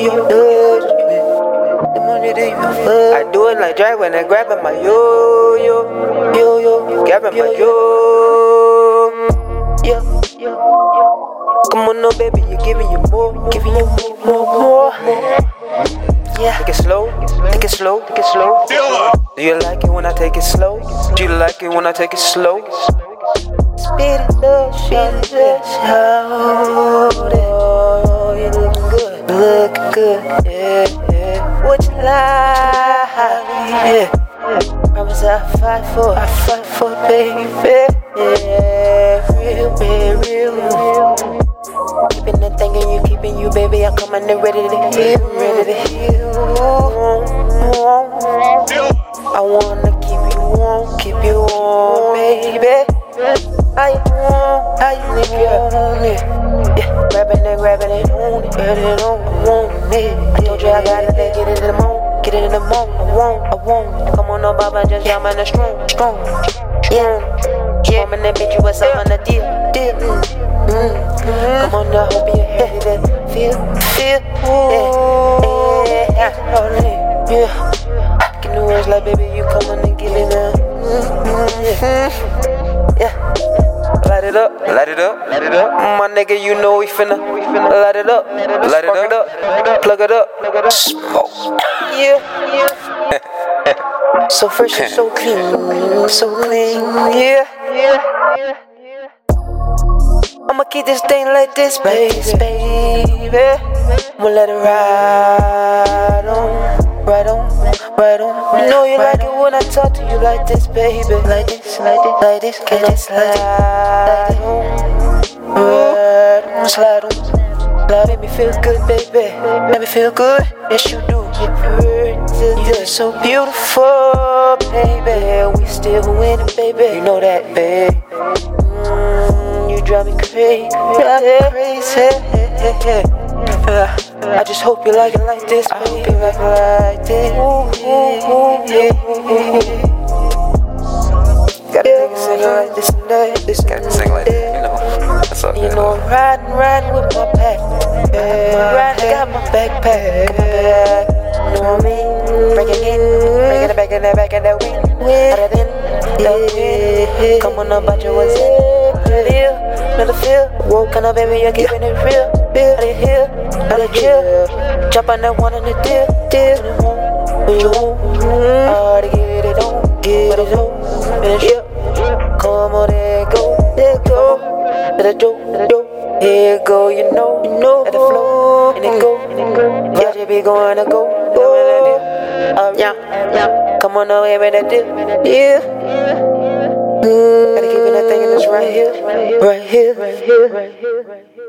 I do it like drag when I grab my yo yo yo yo grabbing my yo yeah Come on no baby you giving you more giving you more more, more. Yeah. Take it slow, take it slow, take it slow. Do you like it when I take it slow? Do you like it when I take it slow? Speed it up, speed it up. Yeah, yeah. What you like? Yeah. Promise I fight for, I fight for, baby. Yeah, real, real, real. Keeping the thing and you keeping you, baby. I'm coming and ready to heal, ready to heal. I wanna keep you warm, keep you warm, baby. I want, I think you. Yeah, grabbing it, grabbing it, on it, get it on, it. You I got it, get it in the moon, get it in the moon. I want, I want. Come on, no, Baba, just jump in the strong, strong, yeah. Yeah, man, that bitch, you was up on the deal, deal. Mm. Come on, now, hope you're ready to feel, feel, yeah, yeah, yeah. Can the words like, baby, you come on and give it now. Mm-hmm. Yeah. Light it up, light it up, light it up. My nigga, you know we finna, we finna light it up, light it up, plug it up, smoke. Yeah, yeah. so fresh and so clean, so clean. Yeah, yeah, yeah. I'ma keep this thing like this, baby, baby. I'ma let it ride on, ride on, ride on. You know you like it when I talk to you like this, baby, like this, like this, like this. Slide on, ride on, slide on. Love make me feel good, baby. Make me feel good. Yes, you do. You're so beautiful, baby. We still winning, baby. You know that, baby. Mm, you drive me crazy, drive me crazy. I just hope you like it like this. I hope you like it like this. Yeah. Got a nigga singing like this and that. This Got to sing like that, you know. That's you know I'm riding, riding with my pack. Yeah, riding, got my backpack. You know what I mean? Break it in, break it back in that back in that wind. Harder than the wind. Come on up, about your what's in. Feel, another feel. Woke on up, baby, you're keeping it real. Feel, out of here, out of chill. Jump on that one in the deal, deal. You hard to get it on, get it on. Yeah. Let it go, let it go. Here go, you know, you know. Let it flow, and it go, and it go. Yeah, you be going to go, go. Um, yeah, yeah. Come on, no, with that deal, yeah. Gotta keep that thing in this right here, right here, right here, right here.